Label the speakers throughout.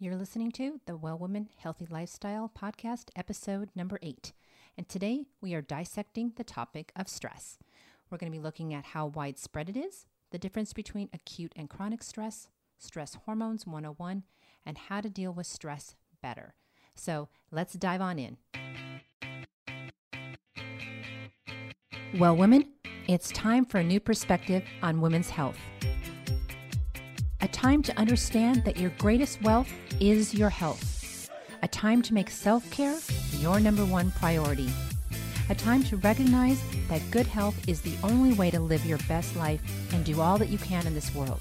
Speaker 1: You're listening to the Well Woman Healthy Lifestyle Podcast, episode number eight. And today we are dissecting the topic of stress. We're going to be looking at how widespread it is, the difference between acute and chronic stress, stress hormones 101, and how to deal with stress better. So let's dive on in. Well, women, it's time for a new perspective on women's health. A time to understand that your greatest wealth is your health. A time to make self care your number one priority. A time to recognize that good health is the only way to live your best life and do all that you can in this world.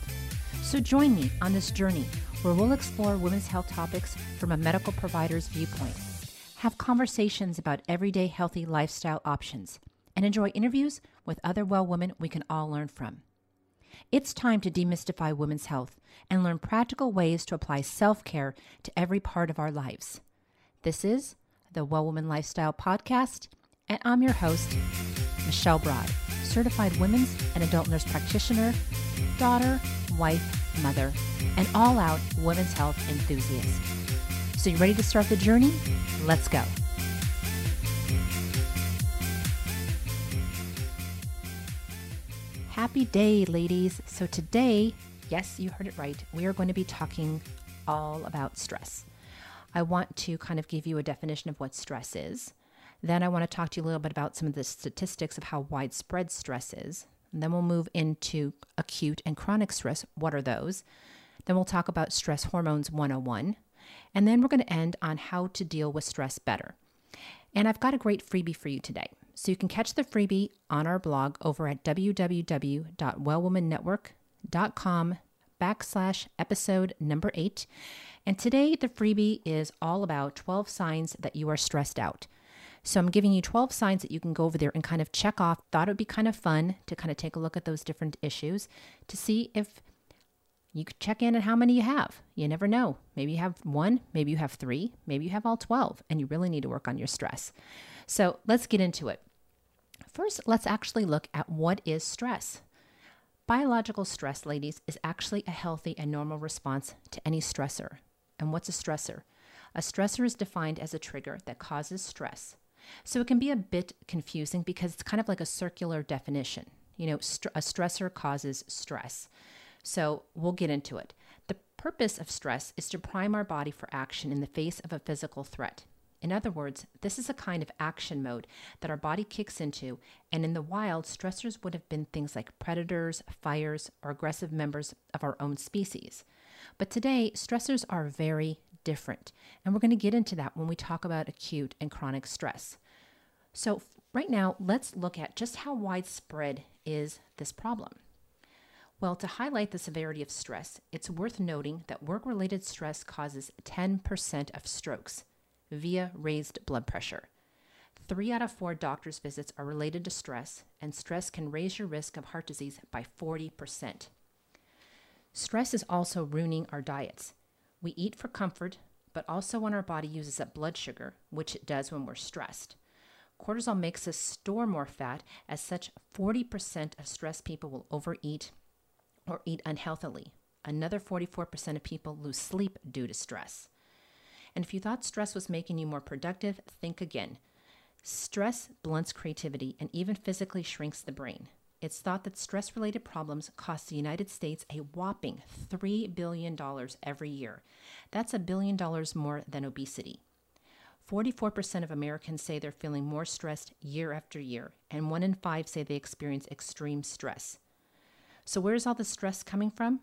Speaker 1: So join me on this journey where we'll explore women's health topics from a medical provider's viewpoint, have conversations about everyday healthy lifestyle options, and enjoy interviews with other well women we can all learn from. It's time to demystify women's health and learn practical ways to apply self care to every part of our lives. This is the Well Woman Lifestyle Podcast, and I'm your host, Michelle Broad, certified women's and adult nurse practitioner, daughter, wife, mother, and all out women's health enthusiast. So, you ready to start the journey? Let's go. Happy day, ladies. So, today, yes, you heard it right, we are going to be talking all about stress. I want to kind of give you a definition of what stress is. Then, I want to talk to you a little bit about some of the statistics of how widespread stress is. And then, we'll move into acute and chronic stress. What are those? Then, we'll talk about stress hormones 101. And then, we're going to end on how to deal with stress better. And I've got a great freebie for you today. So you can catch the freebie on our blog over at www.wellwomannetwork.com backslash episode number eight. And today the freebie is all about 12 signs that you are stressed out. So I'm giving you 12 signs that you can go over there and kind of check off. Thought it would be kind of fun to kind of take a look at those different issues to see if you could check in on how many you have. You never know. Maybe you have one, maybe you have three, maybe you have all 12, and you really need to work on your stress. So let's get into it. First, let's actually look at what is stress. Biological stress, ladies, is actually a healthy and normal response to any stressor. And what's a stressor? A stressor is defined as a trigger that causes stress. So it can be a bit confusing because it's kind of like a circular definition. You know, st- a stressor causes stress. So we'll get into it. The purpose of stress is to prime our body for action in the face of a physical threat. In other words, this is a kind of action mode that our body kicks into, and in the wild, stressors would have been things like predators, fires, or aggressive members of our own species. But today, stressors are very different, and we're going to get into that when we talk about acute and chronic stress. So, right now, let's look at just how widespread is this problem. Well, to highlight the severity of stress, it's worth noting that work related stress causes 10% of strokes via raised blood pressure. Three out of four doctor's visits are related to stress, and stress can raise your risk of heart disease by 40%. Stress is also ruining our diets. We eat for comfort, but also when our body uses up blood sugar, which it does when we're stressed. Cortisol makes us store more fat, as such, 40% of stressed people will overeat or eat unhealthily. Another 44% of people lose sleep due to stress. And if you thought stress was making you more productive, think again. Stress blunts creativity and even physically shrinks the brain. It's thought that stress related problems cost the United States a whopping $3 billion every year. That's a billion dollars more than obesity. 44% of Americans say they're feeling more stressed year after year, and one in five say they experience extreme stress. So, where's all the stress coming from?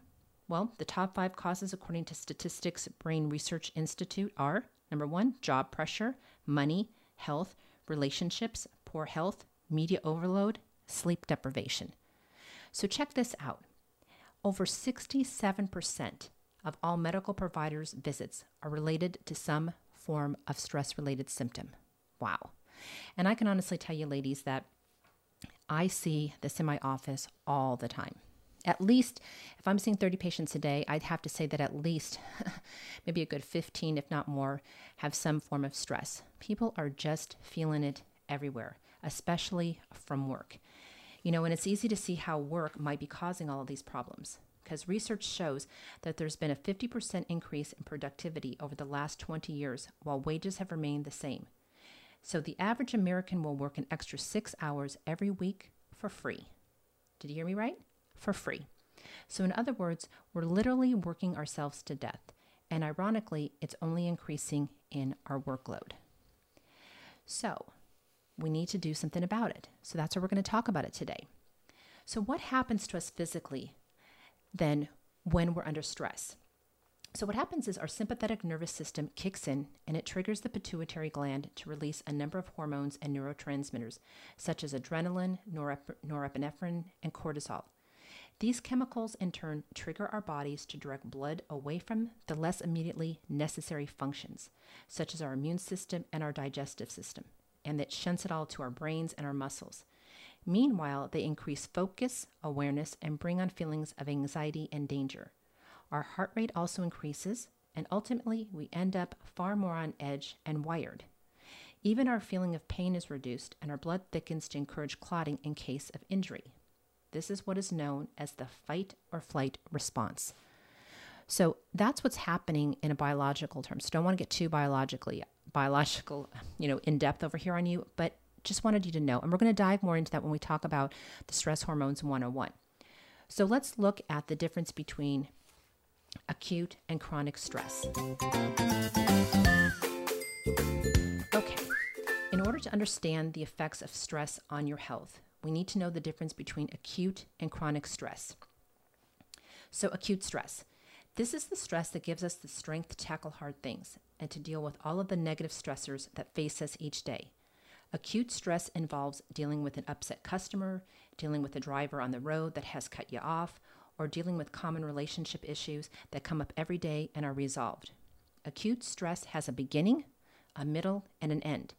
Speaker 1: Well, the top five causes, according to Statistics Brain Research Institute, are number one, job pressure, money, health, relationships, poor health, media overload, sleep deprivation. So, check this out over 67% of all medical providers' visits are related to some form of stress related symptom. Wow. And I can honestly tell you, ladies, that I see this in my office all the time at least if I'm seeing 30 patients a day, I'd have to say that at least maybe a good 15, if not more, have some form of stress. People are just feeling it everywhere, especially from work. You know, and it's easy to see how work might be causing all of these problems. because research shows that there's been a 50% increase in productivity over the last 20 years while wages have remained the same. So the average American will work an extra six hours every week for free. Did you hear me right? For free. So, in other words, we're literally working ourselves to death. And ironically, it's only increasing in our workload. So, we need to do something about it. So, that's what we're going to talk about it today. So, what happens to us physically then when we're under stress? So, what happens is our sympathetic nervous system kicks in and it triggers the pituitary gland to release a number of hormones and neurotransmitters, such as adrenaline, norep- norepinephrine, and cortisol. These chemicals, in turn, trigger our bodies to direct blood away from the less immediately necessary functions, such as our immune system and our digestive system, and that shunts it all to our brains and our muscles. Meanwhile, they increase focus, awareness, and bring on feelings of anxiety and danger. Our heart rate also increases, and ultimately, we end up far more on edge and wired. Even our feeling of pain is reduced, and our blood thickens to encourage clotting in case of injury. This is what is known as the fight or flight response. So that's what's happening in a biological terms. Don't want to get too biologically biological, you know, in depth over here on you, but just wanted you to know. And we're going to dive more into that when we talk about the stress hormones 101. So let's look at the difference between acute and chronic stress. Okay. In order to understand the effects of stress on your health, we need to know the difference between acute and chronic stress. So, acute stress. This is the stress that gives us the strength to tackle hard things and to deal with all of the negative stressors that face us each day. Acute stress involves dealing with an upset customer, dealing with a driver on the road that has cut you off, or dealing with common relationship issues that come up every day and are resolved. Acute stress has a beginning, a middle, and an end.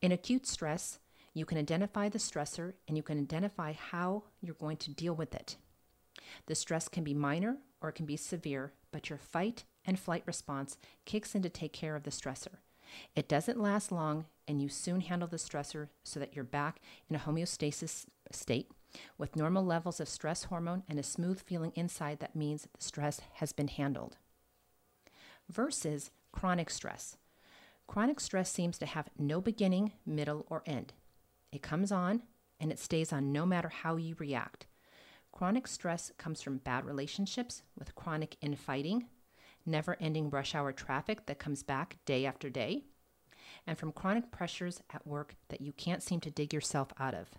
Speaker 1: In acute stress, you can identify the stressor and you can identify how you're going to deal with it. The stress can be minor or it can be severe, but your fight and flight response kicks in to take care of the stressor. It doesn't last long, and you soon handle the stressor so that you're back in a homeostasis state with normal levels of stress hormone and a smooth feeling inside that means the stress has been handled. Versus chronic stress. Chronic stress seems to have no beginning, middle, or end. It comes on and it stays on no matter how you react. Chronic stress comes from bad relationships with chronic infighting, never ending rush hour traffic that comes back day after day, and from chronic pressures at work that you can't seem to dig yourself out of.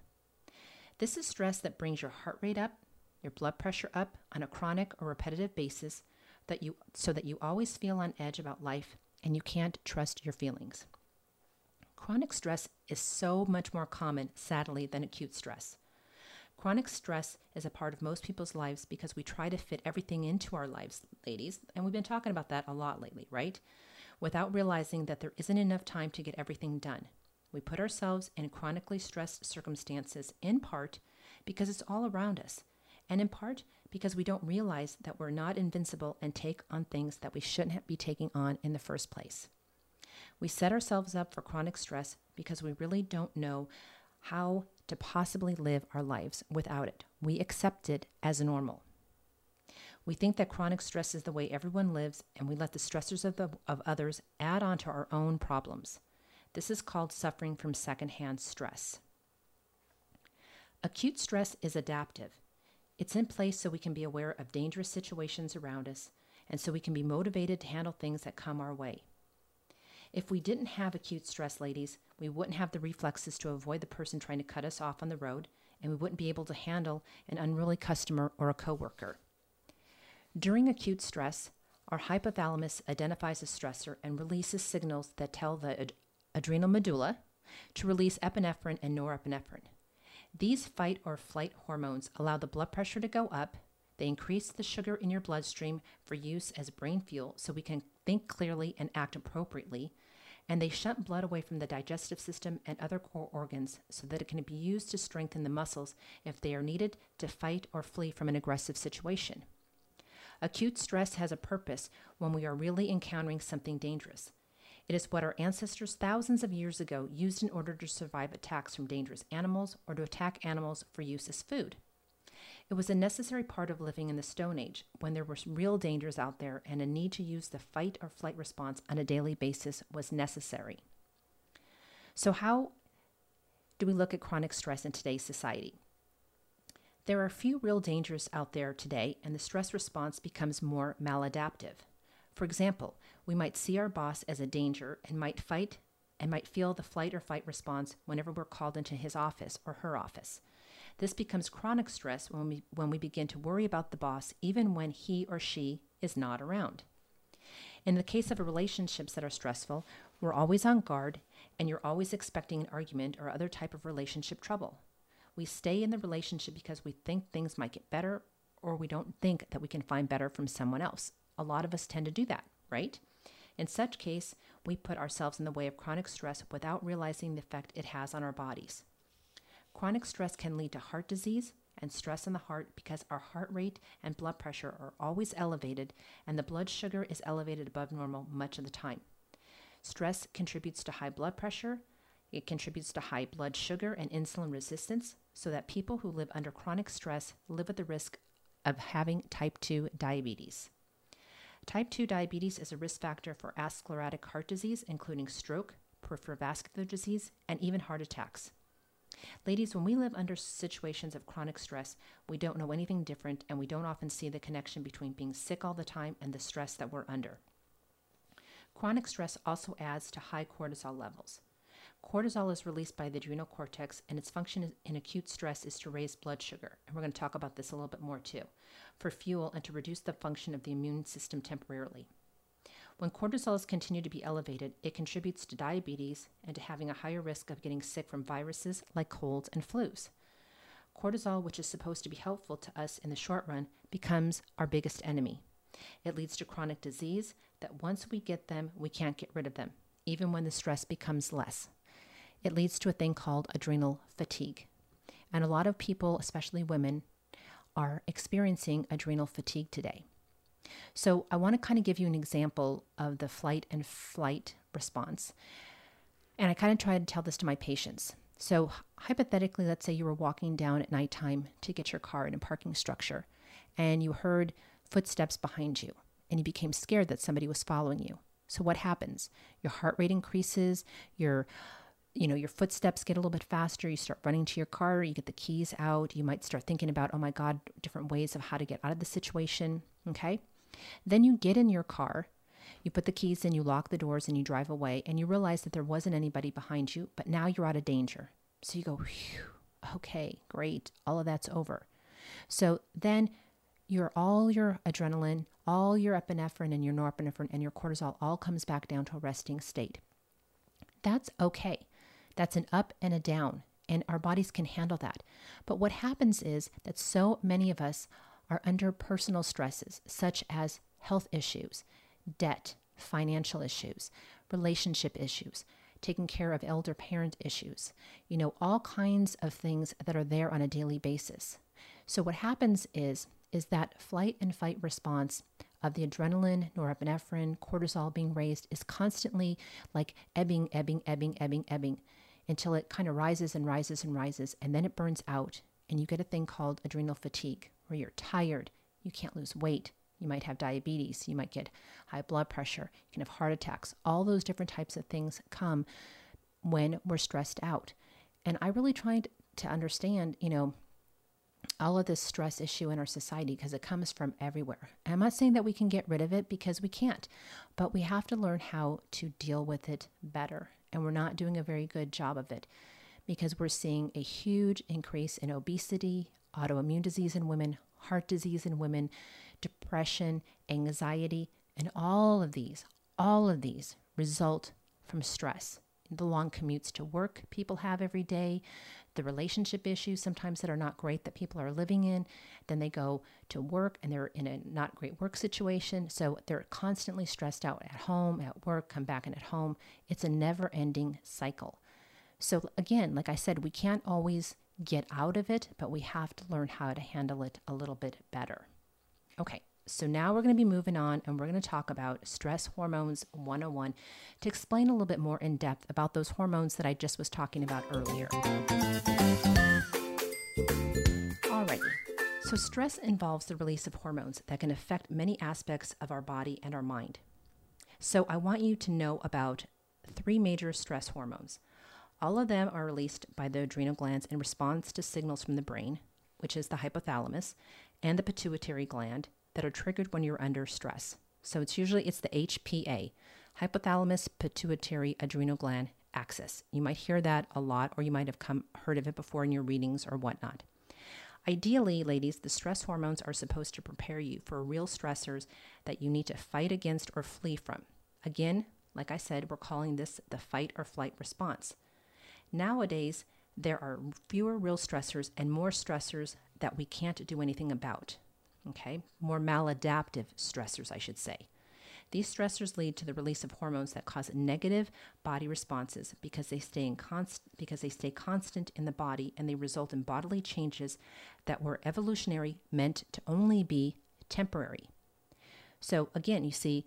Speaker 1: This is stress that brings your heart rate up, your blood pressure up on a chronic or repetitive basis that you so that you always feel on edge about life and you can't trust your feelings. Chronic stress is so much more common, sadly, than acute stress. Chronic stress is a part of most people's lives because we try to fit everything into our lives, ladies, and we've been talking about that a lot lately, right? Without realizing that there isn't enough time to get everything done. We put ourselves in chronically stressed circumstances in part because it's all around us, and in part because we don't realize that we're not invincible and take on things that we shouldn't be taking on in the first place. We set ourselves up for chronic stress because we really don't know how to possibly live our lives without it. We accept it as normal. We think that chronic stress is the way everyone lives, and we let the stressors of, the, of others add on to our own problems. This is called suffering from secondhand stress. Acute stress is adaptive. It's in place so we can be aware of dangerous situations around us and so we can be motivated to handle things that come our way. If we didn't have acute stress, ladies, we wouldn't have the reflexes to avoid the person trying to cut us off on the road, and we wouldn't be able to handle an unruly customer or a coworker. During acute stress, our hypothalamus identifies a stressor and releases signals that tell the ad- adrenal medulla to release epinephrine and norepinephrine. These fight or flight hormones allow the blood pressure to go up. They increase the sugar in your bloodstream for use as brain fuel so we can think clearly and act appropriately and they shunt blood away from the digestive system and other core organs so that it can be used to strengthen the muscles if they are needed to fight or flee from an aggressive situation. Acute stress has a purpose when we are really encountering something dangerous. It is what our ancestors thousands of years ago used in order to survive attacks from dangerous animals or to attack animals for use as food. It was a necessary part of living in the Stone Age when there were real dangers out there and a need to use the fight or flight response on a daily basis was necessary. So, how do we look at chronic stress in today's society? There are few real dangers out there today, and the stress response becomes more maladaptive. For example, we might see our boss as a danger and might fight and might feel the flight or fight response whenever we're called into his office or her office. This becomes chronic stress when we, when we begin to worry about the boss even when he or she is not around. In the case of relationships that are stressful, we're always on guard and you're always expecting an argument or other type of relationship trouble. We stay in the relationship because we think things might get better or we don't think that we can find better from someone else. A lot of us tend to do that, right? In such case, we put ourselves in the way of chronic stress without realizing the effect it has on our bodies. Chronic stress can lead to heart disease and stress in the heart because our heart rate and blood pressure are always elevated and the blood sugar is elevated above normal much of the time. Stress contributes to high blood pressure, it contributes to high blood sugar and insulin resistance, so that people who live under chronic stress live at the risk of having type 2 diabetes. Type 2 diabetes is a risk factor for atherosclerotic heart disease, including stroke, peripheral vascular disease, and even heart attacks. Ladies, when we live under situations of chronic stress, we don't know anything different and we don't often see the connection between being sick all the time and the stress that we're under. Chronic stress also adds to high cortisol levels. Cortisol is released by the adrenal cortex, and its function in acute stress is to raise blood sugar. And we're going to talk about this a little bit more too for fuel and to reduce the function of the immune system temporarily. When cortisol continues to be elevated, it contributes to diabetes and to having a higher risk of getting sick from viruses like colds and flus. Cortisol, which is supposed to be helpful to us in the short run, becomes our biggest enemy. It leads to chronic disease that once we get them, we can't get rid of them, even when the stress becomes less. It leads to a thing called adrenal fatigue. And a lot of people, especially women, are experiencing adrenal fatigue today. So, I want to kind of give you an example of the flight and flight response. And I kind of try to tell this to my patients. So, hypothetically, let's say you were walking down at nighttime to get your car in a parking structure and you heard footsteps behind you and you became scared that somebody was following you. So, what happens? Your heart rate increases, your you know, your footsteps get a little bit faster. You start running to your car, you get the keys out. You might start thinking about, oh my God, different ways of how to get out of the situation. Okay. Then you get in your car, you put the keys in, you lock the doors, and you drive away, and you realize that there wasn't anybody behind you, but now you're out of danger. So you go, okay, great. All of that's over. So then your all your adrenaline, all your epinephrine and your norepinephrine and your cortisol all comes back down to a resting state. That's okay. That's an up and a down, and our bodies can handle that. But what happens is that so many of us are under personal stresses, such as health issues, debt, financial issues, relationship issues, taking care of elder parent issues, you know, all kinds of things that are there on a daily basis. So what happens is is that flight and fight response of the adrenaline, norepinephrine, cortisol being raised is constantly like ebbing, ebbing, ebbing, ebbing, ebbing until it kind of rises and rises and rises, and then it burns out, and you get a thing called adrenal fatigue, where you're tired, you can't lose weight, you might have diabetes, you might get high blood pressure, you can have heart attacks. All those different types of things come when we're stressed out. And I really tried to understand, you know, all of this stress issue in our society because it comes from everywhere. I'm not saying that we can get rid of it because we can't, but we have to learn how to deal with it better and we're not doing a very good job of it because we're seeing a huge increase in obesity, autoimmune disease in women, heart disease in women, depression, anxiety, and all of these, all of these result from stress. The long commutes to work people have every day, the relationship issues sometimes that are not great that people are living in. Then they go to work and they're in a not great work situation. So they're constantly stressed out at home, at work, come back and at home. It's a never ending cycle. So, again, like I said, we can't always get out of it, but we have to learn how to handle it a little bit better. Okay, so now we're going to be moving on and we're going to talk about stress hormones 101 to explain a little bit more in depth about those hormones that I just was talking about earlier. Alrighty. So, stress involves the release of hormones that can affect many aspects of our body and our mind. So, I want you to know about three major stress hormones. All of them are released by the adrenal glands in response to signals from the brain, which is the hypothalamus, and the pituitary gland that are triggered when you're under stress. So it's usually it's the HPA, hypothalamus pituitary adrenal gland axis. You might hear that a lot or you might have come heard of it before in your readings or whatnot. Ideally, ladies, the stress hormones are supposed to prepare you for real stressors that you need to fight against or flee from. Again, like I said, we're calling this the fight or flight response. Nowadays, there are fewer real stressors and more stressors that we can't do anything about. Okay, more maladaptive stressors, I should say. These stressors lead to the release of hormones that cause negative body responses because they stay in const- because they stay constant in the body and they result in bodily changes that were evolutionary meant to only be temporary. So again, you see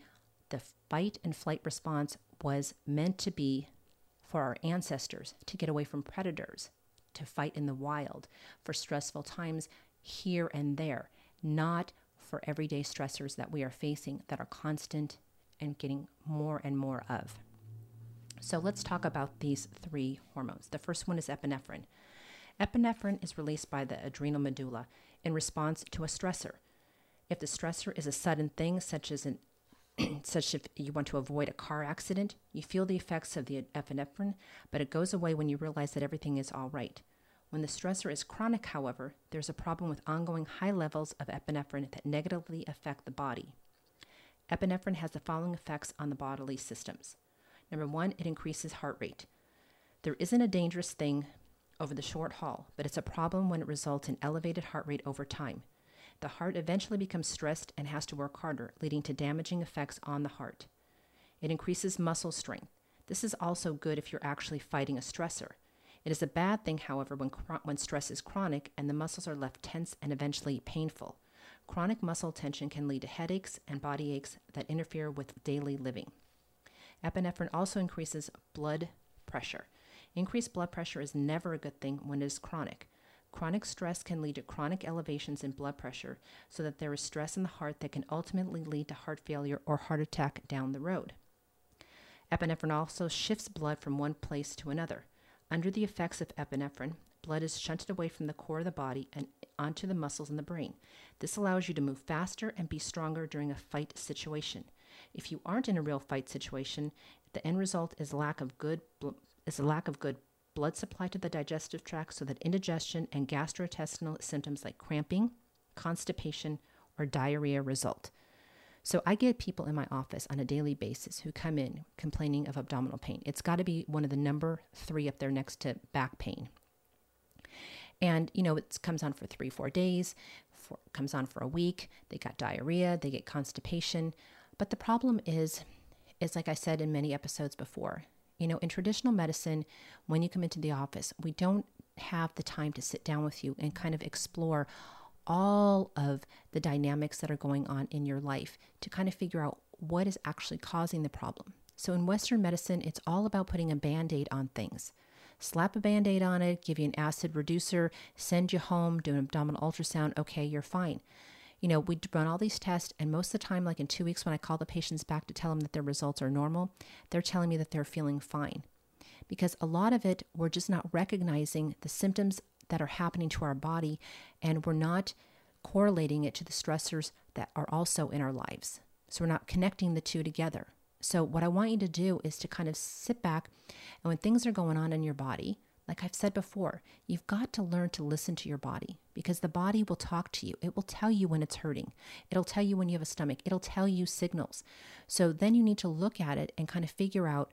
Speaker 1: the fight and flight response was meant to be for our ancestors to get away from predators, to fight in the wild, for stressful times here and there, not for everyday stressors that we are facing that are constant and getting more and more of. So let's talk about these three hormones. The first one is epinephrine. Epinephrine is released by the adrenal medulla in response to a stressor. If the stressor is a sudden thing, such as an such if you want to avoid a car accident, you feel the effects of the epinephrine, but it goes away when you realize that everything is all right. When the stressor is chronic, however, there's a problem with ongoing high levels of epinephrine that negatively affect the body. Epinephrine has the following effects on the bodily systems. Number one, it increases heart rate. There isn't a dangerous thing over the short haul, but it's a problem when it results in elevated heart rate over time. The heart eventually becomes stressed and has to work harder, leading to damaging effects on the heart. It increases muscle strength. This is also good if you're actually fighting a stressor. It is a bad thing, however, when, when stress is chronic and the muscles are left tense and eventually painful. Chronic muscle tension can lead to headaches and body aches that interfere with daily living. Epinephrine also increases blood pressure. Increased blood pressure is never a good thing when it is chronic. Chronic stress can lead to chronic elevations in blood pressure, so that there is stress in the heart that can ultimately lead to heart failure or heart attack down the road. Epinephrine also shifts blood from one place to another. Under the effects of epinephrine, blood is shunted away from the core of the body and onto the muscles in the brain. This allows you to move faster and be stronger during a fight situation. If you aren't in a real fight situation, the end result is lack of good is a lack of good blood supply to the digestive tract so that indigestion and gastrointestinal symptoms like cramping, constipation, or diarrhea result. So I get people in my office on a daily basis who come in complaining of abdominal pain. It's got to be one of the number three up there next to back pain. And, you know, it comes on for three, four days, comes on for a week. They got diarrhea, they get constipation. But the problem is, is like I said in many episodes before, you know, in traditional medicine, when you come into the office, we don't have the time to sit down with you and kind of explore all of the dynamics that are going on in your life to kind of figure out what is actually causing the problem. So, in Western medicine, it's all about putting a band aid on things. Slap a band aid on it, give you an acid reducer, send you home, do an abdominal ultrasound, okay, you're fine. You know, we'd run all these tests, and most of the time, like in two weeks, when I call the patients back to tell them that their results are normal, they're telling me that they're feeling fine. Because a lot of it, we're just not recognizing the symptoms that are happening to our body, and we're not correlating it to the stressors that are also in our lives. So we're not connecting the two together. So, what I want you to do is to kind of sit back, and when things are going on in your body, like I've said before, you've got to learn to listen to your body because the body will talk to you. It will tell you when it's hurting. It'll tell you when you have a stomach. It'll tell you signals. So then you need to look at it and kind of figure out,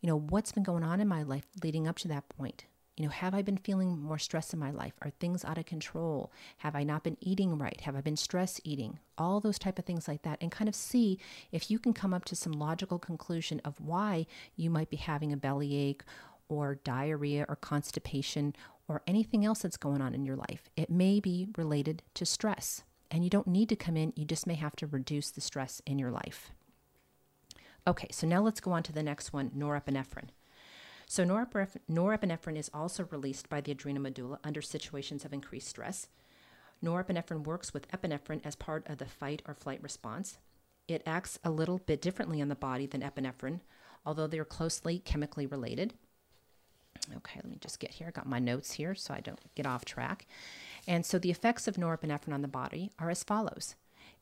Speaker 1: you know, what's been going on in my life leading up to that point. You know, have I been feeling more stress in my life? Are things out of control? Have I not been eating right? Have I been stress eating? All those type of things like that and kind of see if you can come up to some logical conclusion of why you might be having a bellyache or diarrhea or constipation or anything else that's going on in your life. It may be related to stress. And you don't need to come in, you just may have to reduce the stress in your life. Okay, so now let's go on to the next one norepinephrine. So norepinephrine is also released by the adrenal medulla under situations of increased stress. Norepinephrine works with epinephrine as part of the fight or flight response. It acts a little bit differently on the body than epinephrine, although they're closely chemically related. Okay, let me just get here. I got my notes here so I don't get off track. And so the effects of norepinephrine on the body are as follows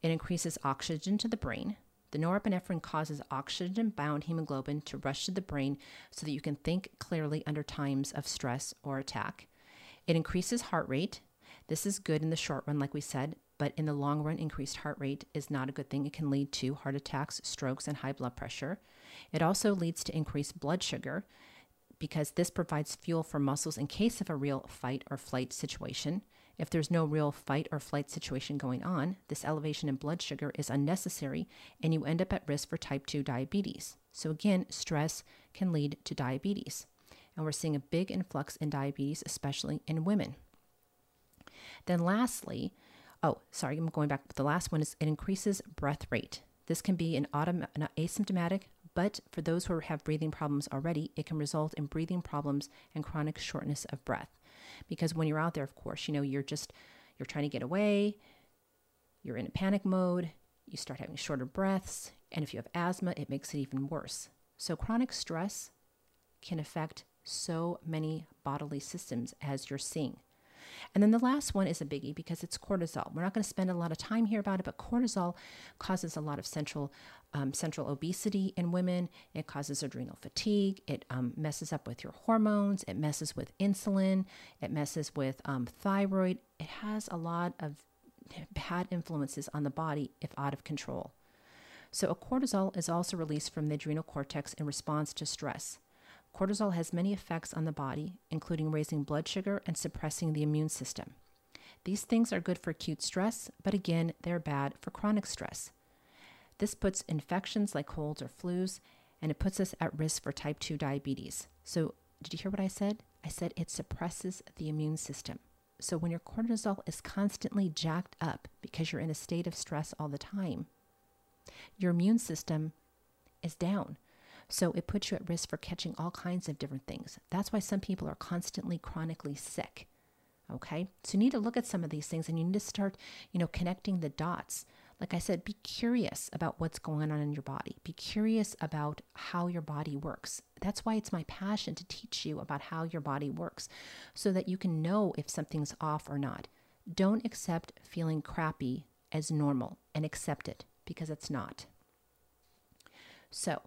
Speaker 1: it increases oxygen to the brain. The norepinephrine causes oxygen bound hemoglobin to rush to the brain so that you can think clearly under times of stress or attack. It increases heart rate. This is good in the short run, like we said, but in the long run, increased heart rate is not a good thing. It can lead to heart attacks, strokes, and high blood pressure. It also leads to increased blood sugar because this provides fuel for muscles in case of a real fight or flight situation. If there's no real fight or flight situation going on, this elevation in blood sugar is unnecessary and you end up at risk for type 2 diabetes. So, again, stress can lead to diabetes. And we're seeing a big influx in diabetes, especially in women. Then, lastly, oh, sorry, I'm going back. The last one is it increases breath rate. This can be an, autom- an asymptomatic but for those who have breathing problems already, it can result in breathing problems and chronic shortness of breath. Because when you're out there, of course, you know, you're just you're trying to get away, you're in a panic mode, you start having shorter breaths, and if you have asthma, it makes it even worse. So chronic stress can affect so many bodily systems as you're seeing. And then the last one is a biggie because it's cortisol. We're not going to spend a lot of time here about it, but cortisol causes a lot of central um, central obesity in women. It causes adrenal fatigue. It um, messes up with your hormones. It messes with insulin. It messes with um, thyroid. It has a lot of bad influences on the body if out of control. So, a cortisol is also released from the adrenal cortex in response to stress. Cortisol has many effects on the body, including raising blood sugar and suppressing the immune system. These things are good for acute stress, but again, they're bad for chronic stress. This puts infections like colds or flus, and it puts us at risk for type 2 diabetes. So, did you hear what I said? I said it suppresses the immune system. So, when your cortisol is constantly jacked up because you're in a state of stress all the time, your immune system is down. So it puts you at risk for catching all kinds of different things. That's why some people are constantly chronically sick. Okay? So you need to look at some of these things and you need to start, you know, connecting the dots. Like I said, be curious about what's going on in your body. Be curious about how your body works. That's why it's my passion to teach you about how your body works so that you can know if something's off or not. Don't accept feeling crappy as normal and accept it because it's not. So,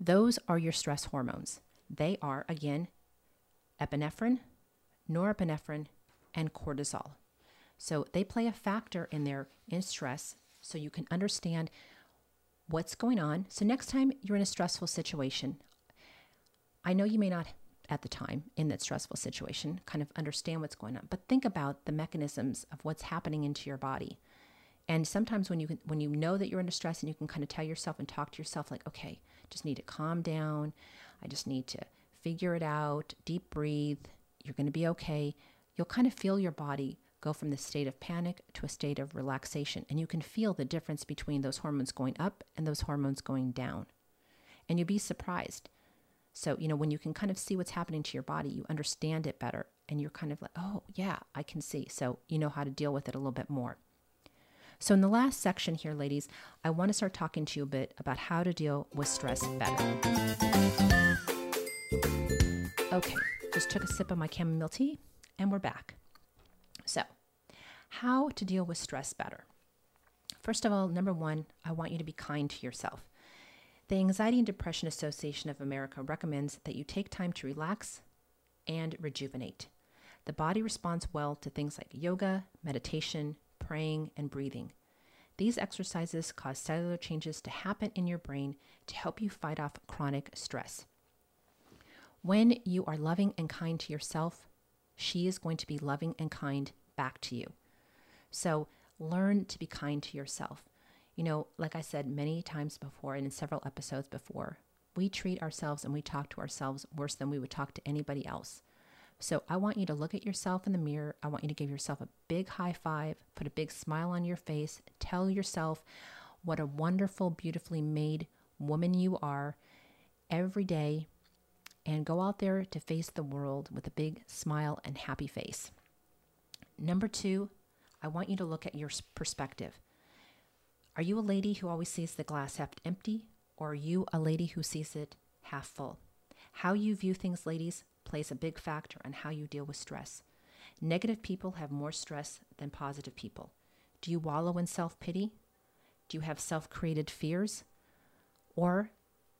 Speaker 1: those are your stress hormones. They are, again, epinephrine, norepinephrine, and cortisol. So they play a factor in there in stress so you can understand what's going on. So next time you're in a stressful situation, I know you may not at the time in that stressful situation kind of understand what's going on, but think about the mechanisms of what's happening into your body. And sometimes when you can, when you know that you're under stress and you can kind of tell yourself and talk to yourself like, okay, just need to calm down. I just need to figure it out, deep breathe. You're going to be okay. You'll kind of feel your body go from the state of panic to a state of relaxation. And you can feel the difference between those hormones going up and those hormones going down. And you'll be surprised. So, you know, when you can kind of see what's happening to your body, you understand it better. And you're kind of like, oh, yeah, I can see. So you know how to deal with it a little bit more. So, in the last section here, ladies, I want to start talking to you a bit about how to deal with stress better. Okay, just took a sip of my chamomile tea and we're back. So, how to deal with stress better? First of all, number one, I want you to be kind to yourself. The Anxiety and Depression Association of America recommends that you take time to relax and rejuvenate. The body responds well to things like yoga, meditation, praying, and breathing. These exercises cause cellular changes to happen in your brain to help you fight off chronic stress. When you are loving and kind to yourself, she is going to be loving and kind back to you. So learn to be kind to yourself. You know, like I said many times before and in several episodes before, we treat ourselves and we talk to ourselves worse than we would talk to anybody else. So I want you to look at yourself in the mirror. I want you to give yourself a big high five, put a big smile on your face, tell yourself what a wonderful, beautifully made woman you are every day, and go out there to face the world with a big smile and happy face. Number two, I want you to look at your perspective. Are you a lady who always sees the glass half empty, or are you a lady who sees it half full? How you view things, ladies, plays a big factor on how you deal with stress. Negative people have more stress than positive people. Do you wallow in self pity? Do you have self created fears? Or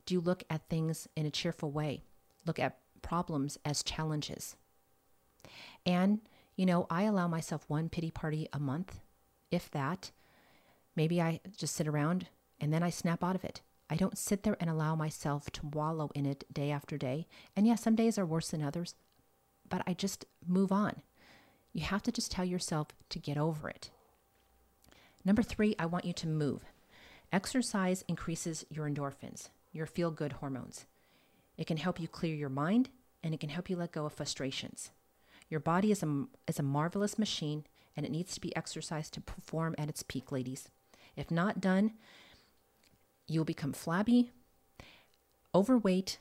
Speaker 1: do you look at things in a cheerful way? Look at problems as challenges. And, you know, I allow myself one pity party a month, if that. Maybe I just sit around and then I snap out of it. I don't sit there and allow myself to wallow in it day after day. And yes, yeah, some days are worse than others, but I just move on. You have to just tell yourself to get over it. Number three, I want you to move. Exercise increases your endorphins, your feel good hormones. It can help you clear your mind and it can help you let go of frustrations. Your body is a, is a marvelous machine and it needs to be exercised to perform at its peak, ladies. If not done, you'll become flabby, overweight,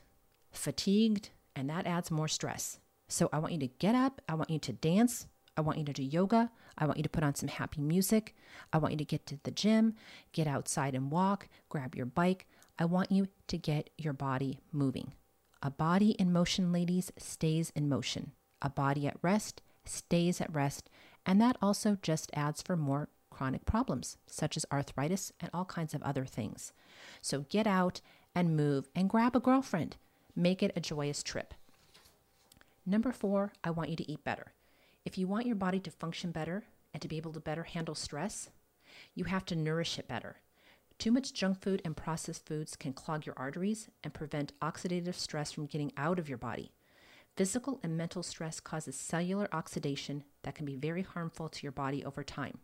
Speaker 1: fatigued, and that adds more stress. So I want you to get up, I want you to dance, I want you to do yoga, I want you to put on some happy music, I want you to get to the gym, get outside and walk, grab your bike. I want you to get your body moving. A body in motion, ladies, stays in motion. A body at rest stays at rest, and that also just adds for more chronic problems, such as arthritis and all kinds of other things. So get out and move and grab a girlfriend. Make it a joyous trip. Number four, I want you to eat better. If you want your body to function better and to be able to better handle stress, you have to nourish it better. Too much junk food and processed foods can clog your arteries and prevent oxidative stress from getting out of your body. Physical and mental stress causes cellular oxidation that can be very harmful to your body over time.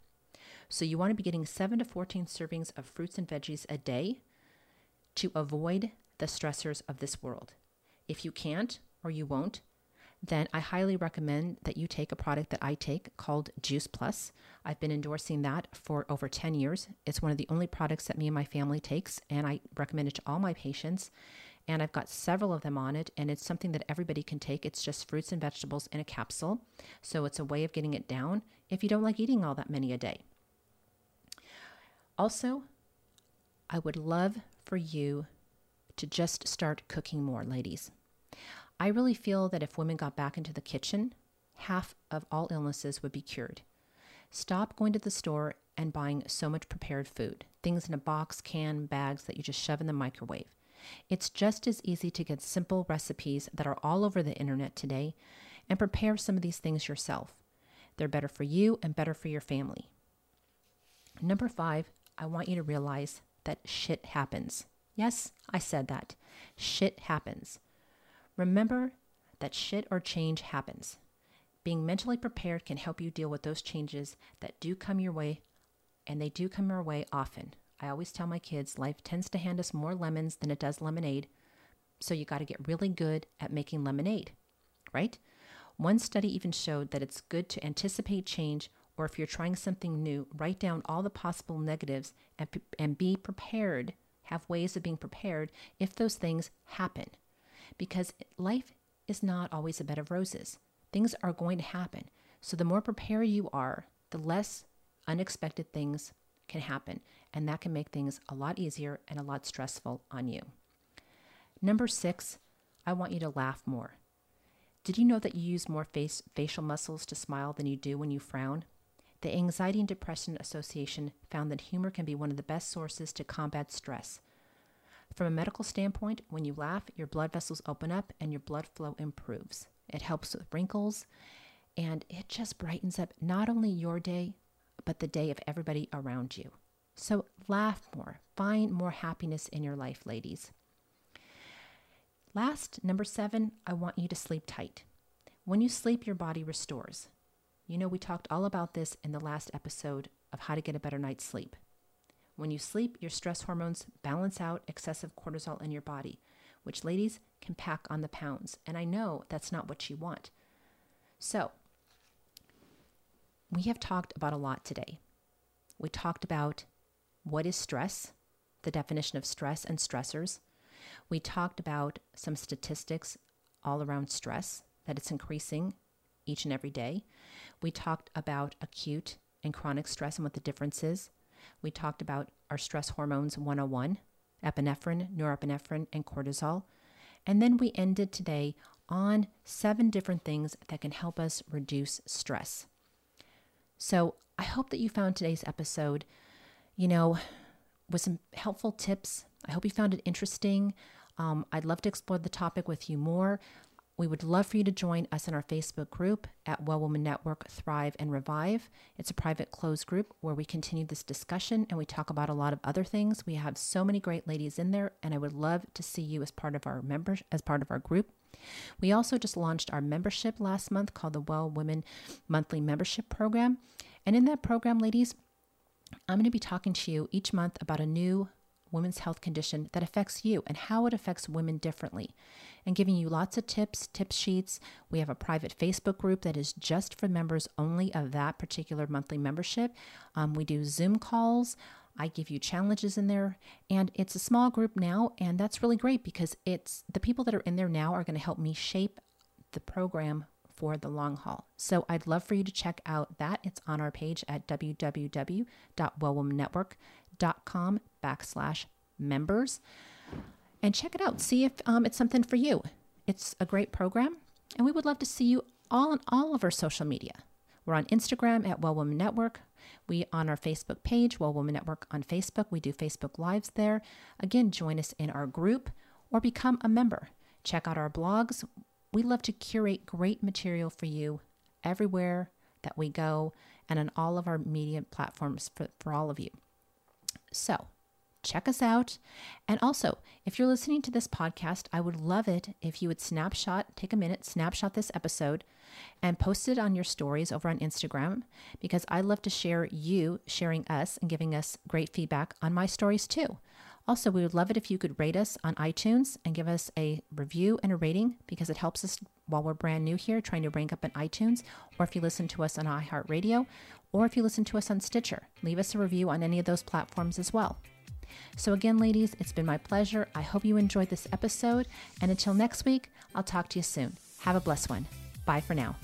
Speaker 1: So you want to be getting 7 to 14 servings of fruits and veggies a day to avoid the stressors of this world. If you can't or you won't, then I highly recommend that you take a product that I take called Juice Plus. I've been endorsing that for over 10 years. It's one of the only products that me and my family takes, and I recommend it to all my patients. And I've got several of them on it, and it's something that everybody can take. It's just fruits and vegetables in a capsule. So it's a way of getting it down if you don't like eating all that many a day. Also, I would love for you to just start cooking more, ladies. I really feel that if women got back into the kitchen, half of all illnesses would be cured. Stop going to the store and buying so much prepared food, things in a box, can, bags that you just shove in the microwave. It's just as easy to get simple recipes that are all over the internet today and prepare some of these things yourself. They're better for you and better for your family. Number five, I want you to realize that shit happens. Yes, I said that. Shit happens. Remember that shit or change happens. Being mentally prepared can help you deal with those changes that do come your way, and they do come your way often. I always tell my kids life tends to hand us more lemons than it does lemonade, so you got to get really good at making lemonade, right? One study even showed that it's good to anticipate change or if you're trying something new, write down all the possible negatives and, and be prepared, have ways of being prepared if those things happen. Because life is not always a bed of roses. Things are going to happen. So the more prepared you are, the less unexpected things can happen. And that can make things a lot easier and a lot stressful on you. Number six, I want you to laugh more. Did you know that you use more face, facial muscles to smile than you do when you frown? The Anxiety and Depression Association found that humor can be one of the best sources to combat stress. From a medical standpoint, when you laugh, your blood vessels open up and your blood flow improves. It helps with wrinkles and it just brightens up not only your day, but the day of everybody around you. So laugh more, find more happiness in your life, ladies. Last, number seven, I want you to sleep tight. When you sleep, your body restores. You know, we talked all about this in the last episode of how to get a better night's sleep. When you sleep, your stress hormones balance out excessive cortisol in your body, which ladies can pack on the pounds. And I know that's not what you want. So, we have talked about a lot today. We talked about what is stress, the definition of stress and stressors. We talked about some statistics all around stress, that it's increasing each and every day. We talked about acute and chronic stress and what the difference is. We talked about our stress hormones 101, epinephrine, norepinephrine, and cortisol. And then we ended today on seven different things that can help us reduce stress. So I hope that you found today's episode, you know, with some helpful tips. I hope you found it interesting. Um, I'd love to explore the topic with you more. We would love for you to join us in our Facebook group at Well Woman Network Thrive and Revive. It's a private closed group where we continue this discussion and we talk about a lot of other things. We have so many great ladies in there and I would love to see you as part of our members as part of our group. We also just launched our membership last month called the Well Women Monthly Membership Program. And in that program, ladies, I'm going to be talking to you each month about a new women's health condition that affects you and how it affects women differently, and giving you lots of tips, tip sheets. We have a private Facebook group that is just for members only of that particular monthly membership. Um, we do Zoom calls. I give you challenges in there, and it's a small group now, and that's really great because it's the people that are in there now are going to help me shape the program for the long haul. So I'd love for you to check out that. It's on our page at www.wellwomannetwork.com backslash members and check it out. See if um, it's something for you. It's a great program, and we would love to see you all on all of our social media. We're on Instagram at Well Woman Network. We on our Facebook page, Well Woman Network on Facebook. We do Facebook Lives there. Again, join us in our group or become a member. Check out our blogs. We love to curate great material for you everywhere that we go and on all of our media platforms for, for all of you. So, check us out. And also, if you're listening to this podcast, I would love it if you would snapshot, take a minute, snapshot this episode and post it on your stories over on Instagram because I love to share you sharing us and giving us great feedback on my stories too. Also, we would love it if you could rate us on iTunes and give us a review and a rating because it helps us while we're brand new here trying to rank up in iTunes, or if you listen to us on iHeartRadio, or if you listen to us on Stitcher. Leave us a review on any of those platforms as well. So, again, ladies, it's been my pleasure. I hope you enjoyed this episode. And until next week, I'll talk to you soon. Have a blessed one. Bye for now.